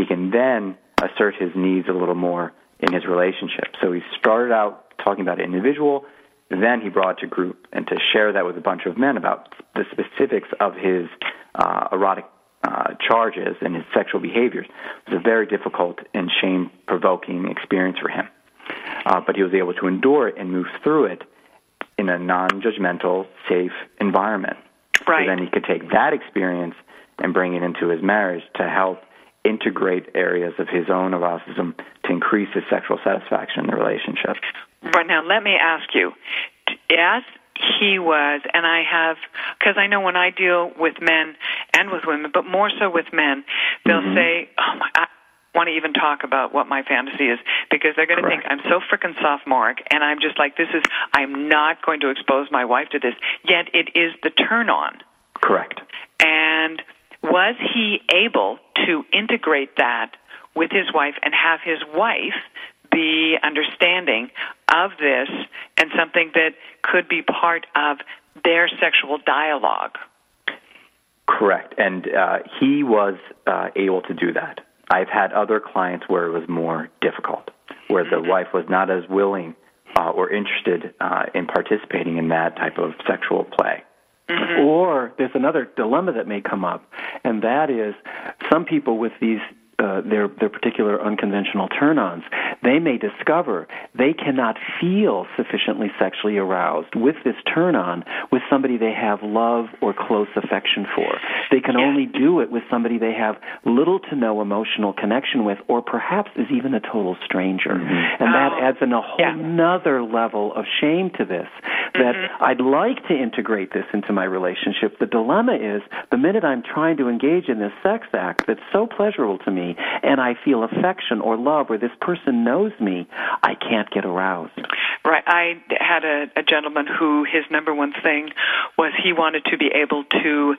he can then assert his needs a little more in his relationship. So he started out talking about individual, then he brought it to group, and to share that with a bunch of men about the specifics of his uh, erotic uh, charges and his sexual behaviors it was a very difficult and shame provoking experience for him. Uh, but he was able to endure it and move through it in a non judgmental, safe environment. Right. So then he could take that experience and bring it into his marriage to help integrate areas of his own eroticism to increase his sexual satisfaction in the relationship. Right now, let me ask you: as he was, and I have, because I know when I deal with men and with women, but more so with men, they'll Mhm. say, "Oh my." I, Want to even talk about what my fantasy is because they're going to think I'm so frickin' sophomoric, and I'm just like, this is. I'm not going to expose my wife to this. Yet it is the turn on. Correct. And was he able to integrate that with his wife and have his wife be understanding of this and something that could be part of their sexual dialogue? Correct. And uh, he was uh, able to do that. I've had other clients where it was more difficult, where the wife was not as willing uh, or interested uh, in participating in that type of sexual play. Mm-hmm. Or there's another dilemma that may come up, and that is some people with these uh, their their particular unconventional turn-ons, they may discover they cannot feel sufficiently sexually aroused with this turn-on with somebody they have love or close affection for. They can only do it with somebody they have little to no emotional connection with, or perhaps is even a total stranger. And that adds in a whole nother level of shame to this. That I'd like to integrate this into my relationship. The dilemma is the minute I'm trying to engage in this sex act that's so pleasurable to me, and I feel affection or love, or this person knows me, I can't get aroused. Right. I had a, a gentleman who his number one thing was he wanted to be able to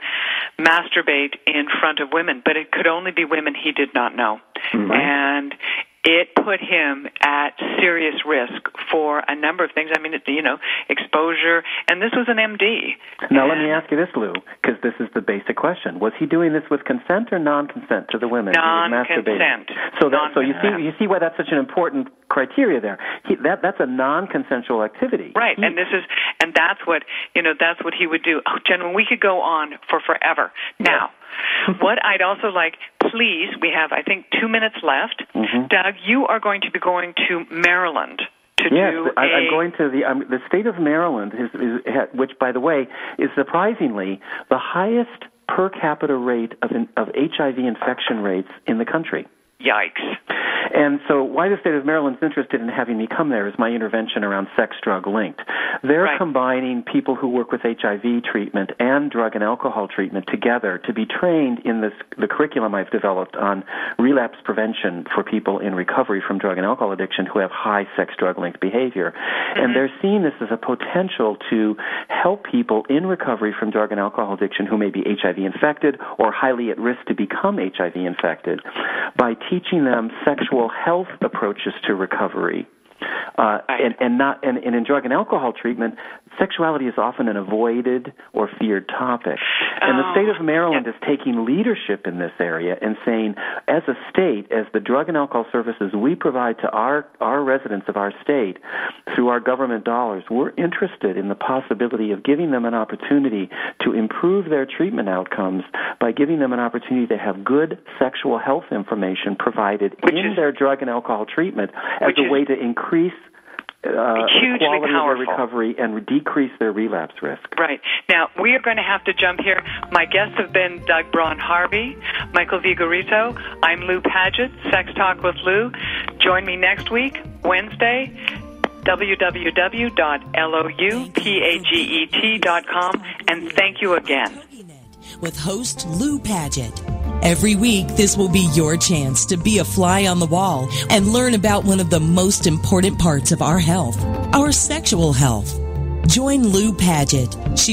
masturbate in front of women, but it could only be women he did not know. Mm-hmm. And it put him at serious risk for a number of things. I mean, it, you know, exposure, and this was an MD. Now, let me ask you this, Lou, because this is the basic question: Was he doing this with consent or non-consent to the women? He. Non-consent. So that, so you see, you see why that's such an important criteria there. He, that that's a non-consensual activity. Right, and this is, and that's what you know. That's what he would do. Oh, gentlemen, we could go on for forever. Now, what I'd also like, please, we have I think two minutes left. Mm-hmm. Doug, you are going to be going to Maryland to yes, do I, a. I'm going to the um, the state of Maryland, is, is, ha- which, by the way, is surprisingly the highest per capita rate of in, of HIV infection rates in the country. Yikes. And so, why the state of Maryland's interested in having me come there is my intervention around sex drug linked. They're combining people who work with HIV treatment and drug and alcohol treatment together to be trained in this the curriculum I've developed on relapse prevention for people in recovery from drug and alcohol addiction who have high sex drug linked behavior. And mm-hmm. they're seeing this as a potential to help people in recovery from drug and alcohol addiction who may be HIV infected or highly at risk to become HIV infected by teaching them sexual health approaches to recovery. Uh, and, and not and, and in drug and alcohol treatment, sexuality is often an avoided or feared topic. And the state of Maryland is taking leadership in this area and saying, as a state, as the drug and alcohol services we provide to our, our residents of our state through our government dollars, we're interested in the possibility of giving them an opportunity to improve their treatment outcomes by giving them an opportunity to have good sexual health information provided in their drug and alcohol treatment as a is- way to increase uh, Hugely quality powerful. of their recovery and decrease their relapse risk. Right. Now, we are going to have to jump here. My guests have been Doug Braun Harvey, Michael Vigorito. I'm Lou Paget, Sex Talk with Lou. Join me next week, Wednesday, www.loupaget.com. And thank you again. with host Lou Paget. Every week, this will be your chance to be a fly on the wall and learn about one of the most important parts of our health, our sexual health. Join Lou Paget. She